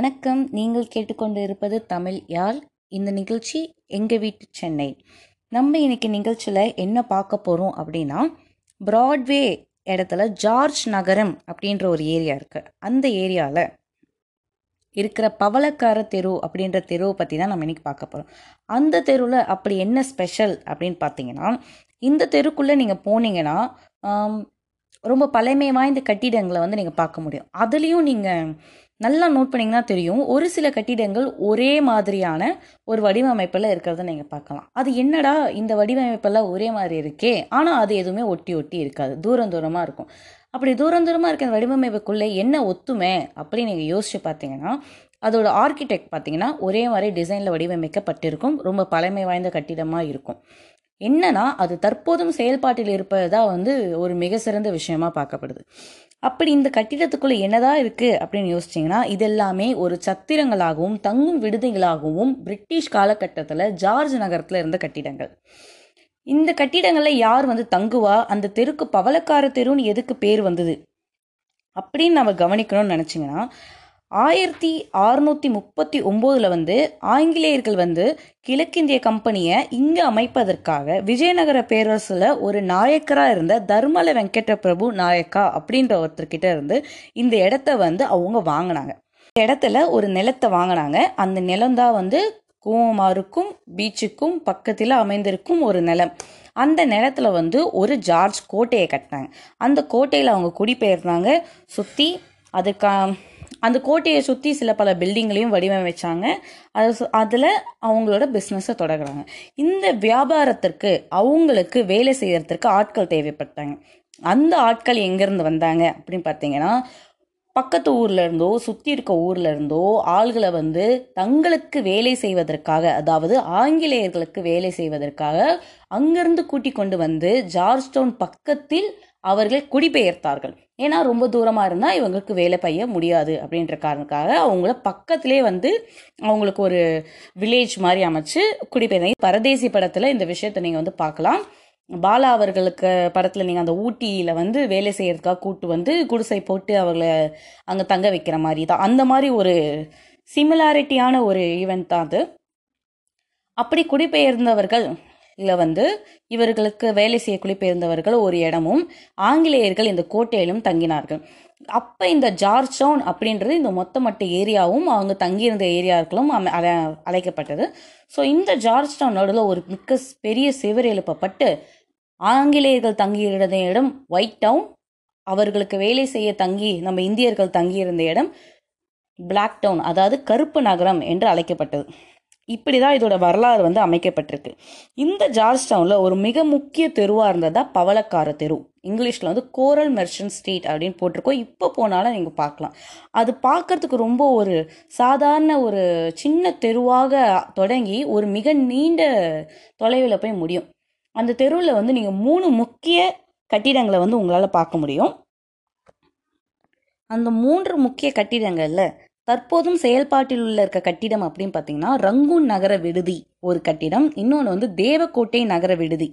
வணக்கம். நீங்கள் கேட்டுக்கொண்டு இருப்பது தமிழ் யாழ். இந்த நிகழ்ச்சி எங்கள் வீட்டு சென்னை. நம்ம இன்னைக்கு நிகழ்ச்சியில் என்ன பார்க்க போகிறோம் அப்படின்னா பிராட்வே இடத்துல ஜார்ஜ் நகரம் அப்படின்ற ஒரு ஏரியா இருக்குது அந்த ஏரியாவில் இருக்கிற பவளக்கார தெரு அப்படின்ற தெருவை பற்றி தான் நம்ம இன்றைக்கி பார்க்க போகிறோம் அந்த தெருவில் அப்படி என்ன ஸ்பெஷல் அப்படின்னு பார்த்தீங்கன்னா இந்த தெருக்குள்ளே நீங்கள் போனீங்கன்னா ரொம்ப பழமை வாய்ந்த கட்டிடங்களை வந்து நீங்கள் பார்க்க முடியும். அதுலேயும் நீங்கள் நல்லா நோட் பண்ணிங்கன்னா தெரியும். ஒரு சில கட்டிடங்கள் ஒரே மாதிரியான ஒரு வடிவமைப்பில் இருக்கிறத நீங்கள் பார்க்கலாம். அது என்னடா இந்த வடிவமைப்பெல்லாம் ஒரே மாதிரி இருக்கே? ஆனால் அது எதுவுமே ஒட்டி ஒட்டி இருக்காது. தூரம் தூரமாக இருக்கும். அப்படி தூரம் தூரமாக இருக்கிற வடிவமைப்புக்குள்ளே என்ன ஒத்துமை அப்படின்னு நீங்கள் யோசிச்சு பார்த்தீங்கன்னா அதோட ஆர்கிடெக்ட் பார்த்தீங்கன்னா ஒரே மாதிரி டிசைனில் வடிவமைக்கப்பட்டிருக்கும். ரொம்ப பழமை வாய்ந்த கட்டிடமாக இருக்கும். என்னன்னா அது தற்போதும் செயல்பாட்டில் இருப்பதா வந்து ஒரு மிக சிறந்த விஷயமா பார்க்கப்படுது. அப்படி இந்த கட்டிடத்துக்குள்ளே என்னதான் இருக்குது அப்படின்னு யோசிச்சிங்கன்னா இதெல்லாமே ஒரு சத்திரங்களாகவும் தங்கும் விடுதிகளாகவும் பிரிட்டிஷ் காலகட்டத்தில் ஜார்ஜ் நகரத்தில் இருந்த கட்டிடங்கள். இந்த கட்டிடங்களில் யார் வந்து தங்குவா? அந்த தெருக்கு பவளக்கார தெருன்னு எதுக்கு பேர் வந்தது? அப்படின்னு நம்ம கவனிக்கணும்னு நினச்சிங்கன்னா ஆயிரத்தி அறுநூத்தி முப்பத்தி ஒம்போதில் வந்து ஆங்கிலேயர்கள் வந்து கிழக்கிந்திய கம்பெனியை இங்கே அமைப்பதற்காக விஜயநகர பேரரசில் ஒரு நாயக்கராக இருந்த தர்மல வெங்கட பிரபு நாயக்கா அப்படின்ற ஒருத்தர்கிட்ட இருந்து இந்த இடத்த வந்து அவங்க வாங்கினாங்க. இந்த இடத்துல ஒரு நிலத்தை வாங்கினாங்க. அந்த நிலம்தான் வந்து கூவமாருக்கும் பீச்சுக்கும் பக்கத்தில் அமைந்திருக்கும் ஒரு நிலம். அந்த நிலத்தில் வந்து ஒரு ஜார்ஜ் கோட்டையை கட்டினாங்க. அந்த கோட்டையில் அவங்க குடிபெயர்ந்தாங்க. சுற்றி அதுக்கா அந்த கோட்டையை சுற்றி சில பல பில்டிங்களையும் வடிவமைச்சாங்க. அது அதில் அவங்களோட பிஸ்னஸை தொடங்குறாங்க. இந்த வியாபாரத்திற்கு அவங்களுக்கு வேலை செய்கிறதுக்கு ஆட்கள் தேவைப்பட்டாங்க. அந்த ஆட்கள் எங்கேருந்து வந்தாங்க அப்படின்னு பார்த்தீங்கன்னா பக்கத்து ஊர்ல இருந்தோ சுற்றி இருக்க ஊர்ல இருந்தோ ஆள்களை வந்து தங்களுக்கு வேலை செய்வதற்காக அதாவது ஆங்கிலேயர்களுக்கு வேலை செய்வதற்காக அங்கிருந்து கூட்டி கொண்டு வந்து ஜார்ஜ் டவுன் பக்கத்தில் அவர்கள் குடிபெயர்த்தார்கள். ஏன்னா ரொம்ப தூரமாக இருந்தால் இவங்களுக்கு வேலை பெய்ய முடியாது அப்படின்ற காரணக்காக அவங்கள பக்கத்திலே வந்து அவங்களுக்கு ஒரு வில்லேஜ் மாதிரி அமைச்சு குடிபெயர்ந்தாங்க பரதேசி படத்தில் இந்த விஷயத்தை நீங்கள் வந்து பார்க்கலாம். பாலா அவர்களுக்கு படத்தில் நீங்கள் அந்த ஊட்டியில் வந்து வேலை செய்கிறதுக்காக கூட்டு வந்து குடிசை போட்டு அவங்கள அங்கே தங்க வைக்கிற மாதிரி தான். அந்த மாதிரி ஒரு சிமிலாரிட்டியான ஒரு ஈவெண்ட் தான் அது. அப்படி குடிபெயர்ந்தவர்கள் இதில் வந்து இவர்களுக்கு வேலை செய்ய குடிபெயர்ந்தவர்கள் ஒரு இடமும் ஆங்கிலேயர்கள் இந்த கோட்டையிலும் தங்கினார்கள். அப்போ இந்த ஜார்ஜ் டவுன் அப்படின்றது இந்த மொத்தமட்ட ஏரியாவும் அவங்க தங்கியிருந்த ஏரியாக்களும் அமை- அழை அழைக்கப்பட்டது. ஸோ இந்த ஜார்ஜ் டவுன் நடுவில் ஒரு மிக்க பெரிய சிவர் எழுப்பப்பட்டு ஆங்கிலேயர்கள் தங்கியிருந்த இடம் ஒயிட் டவுன். அவர்களுக்கு வேலை செய்ய தங்கி நம்ம இந்தியர்கள் தங்கியிருந்த இடம் பிளாக் டவுன் அதாவது கருப்பு நகரம் என்று அழைக்கப்பட்டது. இப்படி தான் இதோட வரலாறு வந்து அமைக்கப்பட்டிருக்கு. இந்த ஜார்ஜ் டவுனில் ஒரு மிக முக்கிய தெருவாக இருந்ததா பவளக்கார தெரு. இங்கிலீஷில் வந்து கோரல் மெர்ஷன் ஸ்ட்ரீட் அப்படின்னு போட்டிருக்கோம். இப்போ போனாலும் நீங்கள் பார்க்கலாம். அது பார்க்கறதுக்கு ரொம்ப ஒரு சாதாரண ஒரு சின்ன தெருவாக தொடங்கி ஒரு மிக நீண்ட தொலைவில் போய் முடியும். அந்த தெருவில் வந்து நீங்கள் மூணு முக்கிய கட்டிடங்களை வந்து உங்களால் பார்க்க முடியும். அந்த மூன்று முக்கிய கட்டிடங்கள்ல தற்போதும் செயல்பாட்டில் உள்ள இருக்க கட்டிடம் அப்படின்னு பார்த்தீங்கன்னா ரங்கூன் நகர விடுதி ஒரு கட்டிடம் இன்னொன்று வந்து தேவக்கோட்டை நகர விடுதி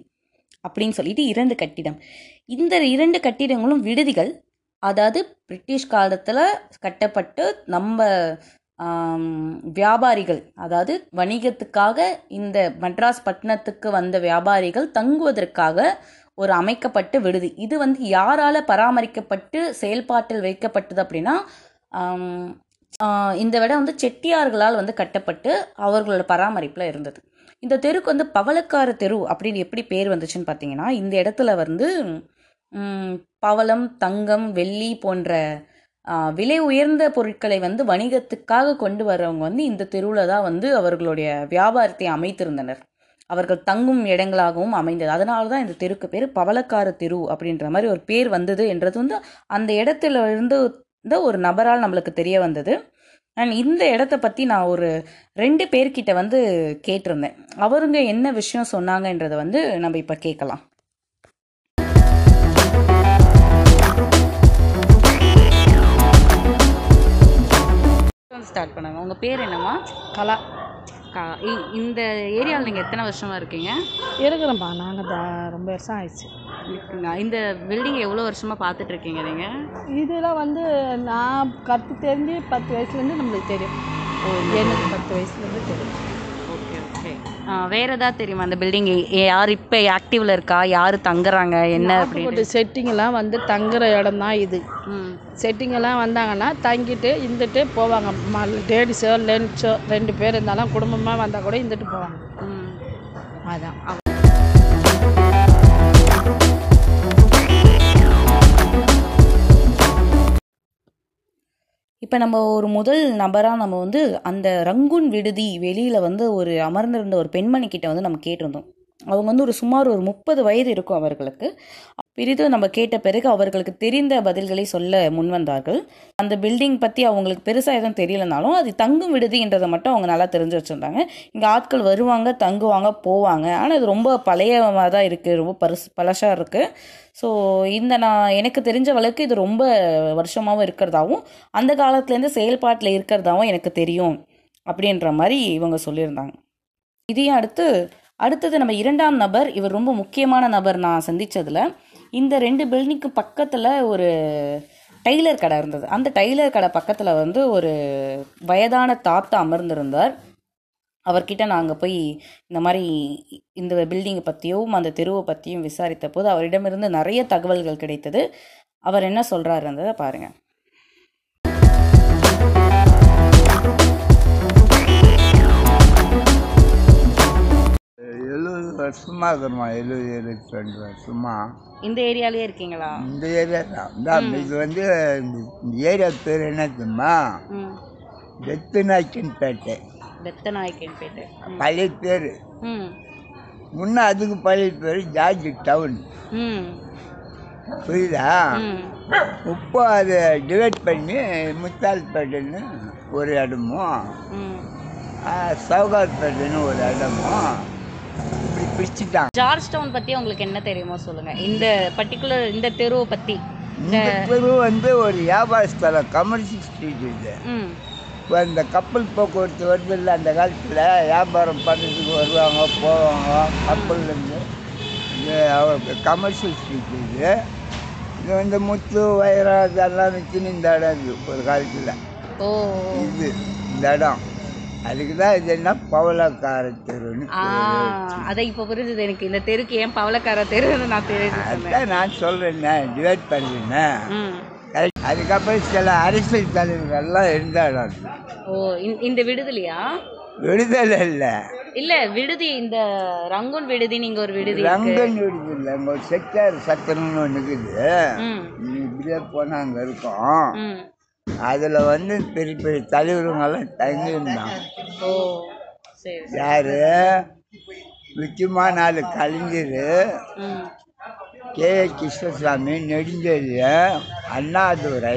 அப்படின்னு சொல்லிட்டு இரண்டு கட்டிடம். இந்த இரண்டு கட்டிடங்களும் விடுதிகள். அதாவது பிரிட்டிஷ் காலத்தில் கட்டப்பட்டு நம்ம வியாபாரிகள் அதாவது வணிகத்துக்காக இந்த மெட்ராஸ் பட்டணத்துக்கு வந்த வியாபாரிகள் தங்குவதற்காக ஒரு அமைக்கப்பட்ட விடுதி. இது வந்து யாரால பராமரிக்கப்பட்டு செயல்பாட்டில் வைக்கப்பட்டது அப்படின்னா இந்த விட வந்து செட்டியார்களால் வந்து கட்டப்பட்டு அவர்களோட பராமரிப்பில் இருந்தது. இந்த தெருக்கு வந்து பவளக்கார தெரு அப்படின்னு எப்படி பேர் வந்துச்சுன்னு பார்த்தீங்கன்னா இந்த இடத்துல வந்து பவளம் தங்கம் வெள்ளி போன்ற விலை உயர்ந்த பொருட்களை வந்து வணிகத்துக்காக கொண்டு வர்றவங்க வந்து இந்த தெருவில் தான் வந்து அவர்களுடைய வியாபாரத்தை அமைத்திருந்தனர். அவர்கள் தங்கும் இடங்களாகவும் அமைந்தது. அதனால தான் இந்த தெருக்கு பேர் பவளக்கார தெரு அப்படின்ற மாதிரி ஒரு பேர் வந்தது என்றது வந்து அந்த இடத்துல இருந்து ஒரு நபரால் நம்மளுக்கு தெரிய வந்தது. அண்ட் இந்த இடத்த பற்றி நான் ஒரு ரெண்டு பேர்கிட்ட வந்து கேட்டிருந்தேன். அவருங்க என்ன விஷயம் சொன்னாங்கன்றதை வந்து நம்ம இப்போ கேட்கலாம். ஸ்டார்ட் பண்ணுங்க. உங்கள் பேர் என்னம்மா? கலா. கா- இ- இந்த ஏரியாவில் நீங்கள் எத்தனை வருஷமாக இருக்கீங்க? இருக்கிறோம்ப்பா நாங்கள் தான் ரொம்ப வருஷம் ஆயிடுச்சு. இந்த பில்டிங் எவ்வளோ வருஷமாக பார்த்துட்டு இருக்கீங்க நீங்கள் இதெல்லாம் வந்து நான் கற்று தெரிஞ்சு பத்து வயசுலேருந்து நம்மளுக்கு தெரியும். எனக்கு பத்து வயசுலேருந்து தெரியும். வேறு ஏதாவது தெரியுமா அந்த பில்டிங் யார் இப்போ ஆக்டிவில் இருக்கா? யார் தங்குறாங்க? என்ன அப்படின்னு. செட்டிங்கெல்லாம் வந்து தங்குற இடம் தான் இது. செட்டிங்கெல்லாம் வந்தாங்கன்னா தங்கிட்டு இருந்துட்டு போவாங்க. லேடிஸோ லென்ஸோ ரெண்டு பேர் இருந்தாலும் குடும்பமாக வந்தால் கூட இருந்துட்டு போவாங்க. ம். அதான். இப்போ நம்ம ஒரு முதல் நபராக நம்ம வந்து அந்த ரங்குன் விடுதி வெளியில் வந்து ஒரு அமர்ந்திருந்த ஒரு பெண்மணி கிட்ட வந்து நம்ம கேட்டிருந்தோம். அவங்க வந்து ஒரு சுமார் ஒரு முப்பது வயது இருக்கும் அவர்களுக்கு. பிரிதும் நம்ம கேட்ட பிறகு அவர்களுக்கு தெரிந்த பதில்களை சொல்ல முன்வந்தார்கள். அந்த பில்டிங் பற்றி அவங்களுக்கு பெருசாக எதுவும் தெரியலனாலும் அது தங்கும் விடுதின்றதை மட்டும் அவங்க நல்லா தெரிஞ்சு வச்சுருந்தாங்க. இங்கே ஆட்கள் வருவாங்க தங்குவாங்க போவாங்க. ஆனால் இது ரொம்ப பழையமாக தான் இருக்குது ரொம்ப பரிசு பழசாக இருக்குது ஸோ இந்த நான் எனக்கு தெரிஞ்ச வழக்கு இது ரொம்ப வருஷமாகவும் இருக்கிறதாவும் அந்த காலத்துலேருந்து செயல்பாட்டில் இருக்கிறதாவும் எனக்கு தெரியும் அப்படின்ற மாதிரி இவங்க சொல்லியிருந்தாங்க. இதையும் அடுத்து அடுத்தது நம்ம இரண்டாம் நபர் இவர் ரொம்ப முக்கியமான நபர் நான் சந்தித்ததில் இந்த ரெண்டு பில்டிங்க்கு பக்கத்தில் ஒரு டைலர் கடை இருந்தது. அந்த டைலர் கடை பக்கத்தில் வந்து ஒரு வயதான தாத்தா அமர்ந்திருந்தார். அவர்கிட்ட நாங்கள் போய் இந்த மாதிரி இந்த பில்டிங்கை பற்றியும் அந்த தெருவை பற்றியும் விசாரித்த போது அவரிடமிருந்து நிறைய தகவல்கள் கிடைத்தது. அவர் என்ன சொல்கிறாருன்றதை பாருங்கள் எழுபது வருஷமா இருக்கிறோம் எழுபது எழுபத்தி ரெண்டு வருஷமா இந்த ஏரியாலேயே இருக்கீங்களா? இந்த ஏரியா தான். இதான் இது வந்து இந்த- ஏரியா பேர் என்ன தெரியுமா ம் பெத்துநாச்சின்பேட்டை பெத்தநாயக்கன்பேட்டை பழைய பேர் முன்ன அதுக்கு பழைய பேர் ஜார்ஜ் டவுன். புரியுதா? இப்போ அதை டிவைட் பண்ணி முத்தால்பேட்டைன்னு ஒரு இடமும் சவுகார்பேட்டைன்னு ஒரு இடமும் இப்படி பிரிச்சுட்டாங்க ஜார்ஜ் டவுன் பற்றி உங்களுக்கு என்ன தெரியுமோ சொல்லுங்கள் இந்த பர்டிகுலர் இந்த தெருவை பற்றி இந்த தெரு வந்து ஒரு வியாபார ஸ்தலம் கமர்ஷியல் ஸ்ட்ரீட் இது. இப்போ இந்த கப்பல் போக்குவரத்து வருது இல்லை அந்த காலத்தில் வியாபாரம் பண்ணுறதுக்கு வருவாங்க போவாங்க கப்பல்லேருந்து இது கமர்ஷியல் ஸ்ட்ரீட் இது. இது வந்து முத்து வைரம் இதெல்லாம் வச்சுன்னு இந்த இடம் இது ஒரு காலத்தில். இது இந்த இடம். அதுக்கு தான் இது என்ன பவளக்கார தெருன்னு அதை இப்போ புரிஞ்சுது எனக்கு. இந்த தெருக்கு ஏன் பவளக்கார தெருன்னு நான் தெரிஞ்சு அதுதான் நான் சொல்கிறேன்னே டிவைட் கரெக்ட் அதுக்கப்புறம் சில அரசியல் தலைவர்கள்லாம் இருந்த இடம் அது. ஓ இந்த- விடுதலையா? விடுதலை இல்லை. இல்ல விடுதி இந்த ரங்கூன் விடுதி நீங்க ஒரு விடுதி ரங்கன் விடுதி இல்லை அங்கே ஒரு செக்டார் சத்திரம்னு ஒன்று இருக்குது. இப்படியே போனால் அங்கே இருக்கோம். அதில் வந்து பெரிய பெரிய தலைவருங்கெல்லாம் தங்கியிருந்தாங்க ஓ சரி சரி. யார்? முக்கியமான ஆள் கலைஞர். கே. கிருஷ்ணசாமி நெடுஞ்செழியன் அண்ணாதுரை.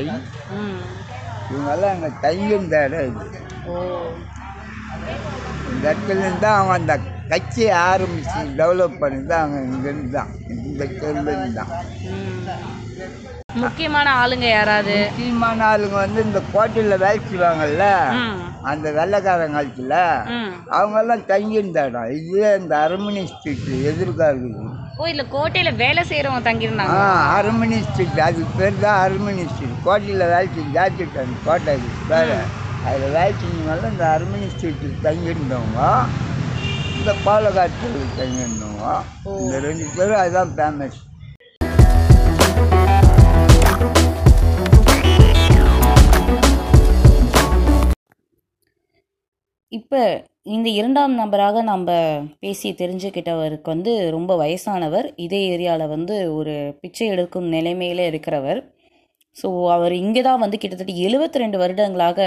இவங்கெல்லாம் அங்கே தங்கியிருந்த இடம் இது இந்த இடத்துலேருந்து தான் அவங்க அந்த கட்சியை ஆரம்பித்து டெவலப் பண்ணி அவங்க இங்கேருந்து தான். இந்த தெருலேருந்து தான். முக்கியமான ஆளுங்க யாராவது? முக்கியமான ஆளுங்க வந்து இந்த கோட்டையில் வேலை செய்வாங்கல்ல அந்த வெள்ளைக்காரன் காலத்தில் ம். அவங்கெல்லாம் தங்கியிருந்த இடம் இதுவே இந்த அரமணி ஸ்ட்ரீட் எதிர்க்கா இருக்குது ஓ இல்ல கோட்டையில வேலை செய்யறவங்க தங்கியிருந்தாங்க. ஆ அரமணி ஸ்ட்ரீட் அதுக்கு பேர் தான் அரமணி ஸ்ட்ரீட் கோட்டையில் வேலை செஞ்சு ஜாச்சிட்டாங்க கோட்டை வேறு அதில் வேலை செஞ்சவங்க இந்த அரமணி ஸ்ட்ரீட்டில் தங்கியிருந்தவங்க இந்த பாலக்காட்டில் தங்கியிருந்தவங்க. இந்த ரெண்டு பேரும் அதுதான் ஃபேமஸ் இப்போ இந்த இரண்டாம் நபராக நம்ம பேசி தெரிஞ்சுக்கிட்டவருக்கு வந்து ரொம்ப வயசானவர். இதே ஏரியாவில் வந்து ஒரு பிச்சை எடுக்கும் நிலைமையில் இருக்கிறவர். ஸோ அவர் இங்கே தான் வந்து கிட்டத்தட்ட 72 ரெண்டு வருடங்களாக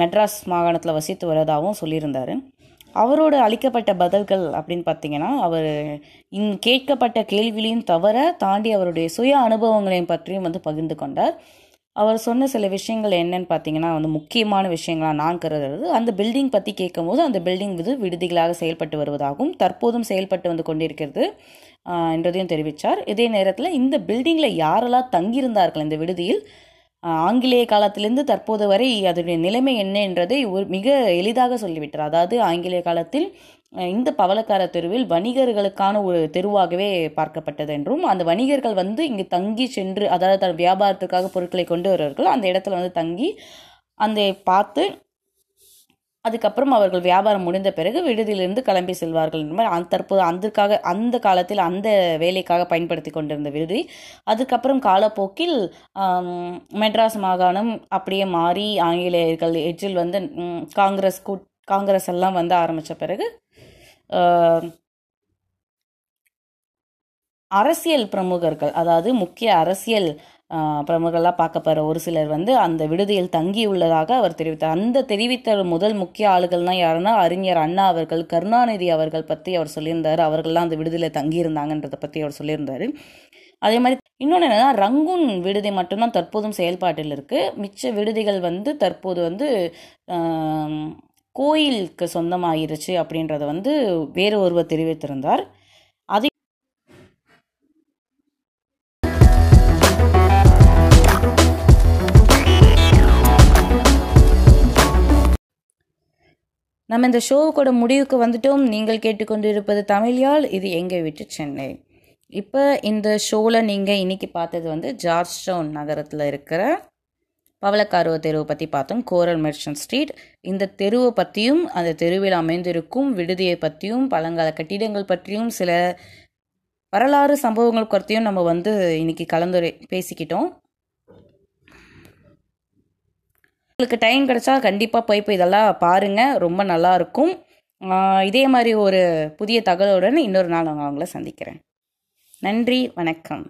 மெட்ராஸ் மாகாணத்தில் வசித்து வரதாகவும் சொல்லியிருந்தார். அவரோட அளிக்கப்பட்ட பதில்கள் அப்படின்னு பார்த்தீங்கன்னா அவர் இன் கேட்கப்பட்ட கேள்விகளையும் தவிர தாண்டி அவருடைய சுய அனுபவங்களையும் பற்றியும் வந்து பகிர்ந்து கொண்டார். அவர் சொன்ன சில விஷயங்கள் என்னன்னு பார்த்தீங்கன்னா வந்து முக்கியமான விஷயங்களா நான் கருதுறது. அந்த பில்டிங் பற்றி கேட்கும்போது அந்த பில்டிங் வந்து விடுதிகளாக செயல்பட்டு வருவதாகவும் தற்போதும் செயல்பட்டு வந்து கொண்டிருக்கிறது என்றதையும் தெரிவித்தார் இதே நேரத்தில் இந்த பில்டிங்கில் யாரெல்லாம் தங்கியிருந்தார்கள் இந்த விடுதியில்? ஆங்கிலேய காலத்திலிருந்து தற்போது வரை அதனுடைய நிலைமை என்ன என்றதை ஒரு மிக எளிதாக சொல்லிவிட்டார். அதாவது ஆங்கிலேய காலத்தில் இந்த பவளக்கார தெருவில் வணிகர்களுக்கான ஒரு தெருவாகவே பார்க்கப்பட்டது என்றும் அந்த வணிகர்கள் வந்து இங்கு தங்கி சென்று அதாவது தன் வியாபாரத்துக்காக பொருட்களை கொண்டு வருவார்கள். அந்த இடத்துல வந்து தங்கி அந்த பார்த்து அதுக்கப்புறம் அவர்கள் வியாபாரம் முடிந்த பிறகு விடுதியிலிருந்து கிளம்பி செல்வார்கள் என்ற மாதிரி அந்த தற்போது அதுக்காக அந்த காலத்தில் அந்த வேலைக்காக பயன்படுத்தி கொண்டிருந்த விடுதி. அதுக்கப்புறம் காலப்போக்கில் மெட்ராஸ் மாகாணம் அப்படியே மாறி ஆங்கிலேயர்கள் எட்ஜில் வந்து காங்கிரஸ் கூட் காங்கிரஸ் எல்லாம் வந்து ஆரம்பித்த பிறகு அரசியல் பிரமுகர்கள் அதாவது முக்கிய அரசியல் பிரமுகர்களாக பார்க்கப்படுற ஒரு சிலர் வந்து அந்த விடுதியில் தங்கியுள்ளதாக அவர் தெரிவித்தார். அந்த தெரிவித்த முதல் முக்கிய ஆளுகள்னால் யாருன்னா அறிஞர் அண்ணா அவர்கள் கருணாநிதி அவர்கள் பற்றி அவர் சொல்லியிருந்தார். அவர்கள்லாம் அந்த விடுதியில் தங்கியிருந்தாங்கன்றதை பற்றி அவர் சொல்லியிருந்தார். அதே மாதிரி இன்னொன்று என்னன்னா ரங்கூன் விடுதி மட்டும்தான் தற்போதும் செயல்பாட்டில் இருக்குது மிச்ச விடுதிகள் வந்து தற்போது வந்து கோயிலுக்கு சொந்தமாயிருச்சு அப்படின்றத வந்து வேறு ஒருவர் தெரிவித்திருந்தார். அதே நம்ம இந்த ஷோவுக்கோட முடிவுக்கு வந்துட்டோம். நீங்கள் கேட்டுக்கொண்டிருப்பது தமிழ்யால் இது எங்கே விட்டு சென்னை. இப்போ இந்த ஷோவில் நீங்கள் இன்னைக்கு பார்த்தது வந்து ஜார்ஜ் டவுன் நகரத்தில் இருக்கிற பவளக்காருவ தெருவை பற்றி பார்த்தோம். Coral merchant street. இந்த தெருவை பற்றியும் அந்த தெருவில் அமைந்திருக்கும் விடுதியை பற்றியும் பழங்கால கட்டிடங்கள் பற்றியும் சில வரலாறு சம்பவங்கள் குறத்தையும் நம்ம வந்து இன்னைக்கு கலந்துரை பேசிக்கிட்டோம். உங்களுக்கு டைம் கிடைச்சா கண்டிப்பாக போய் போய் இதெல்லாம் பாருங்கள் ரொம்ப நல்லாயிருக்கும் இதே மாதிரி ஒரு புதிய தகவலுடன் இன்னொரு நாள் நான் அவங்கள சந்திக்கிறேன். நன்றி வணக்கம்.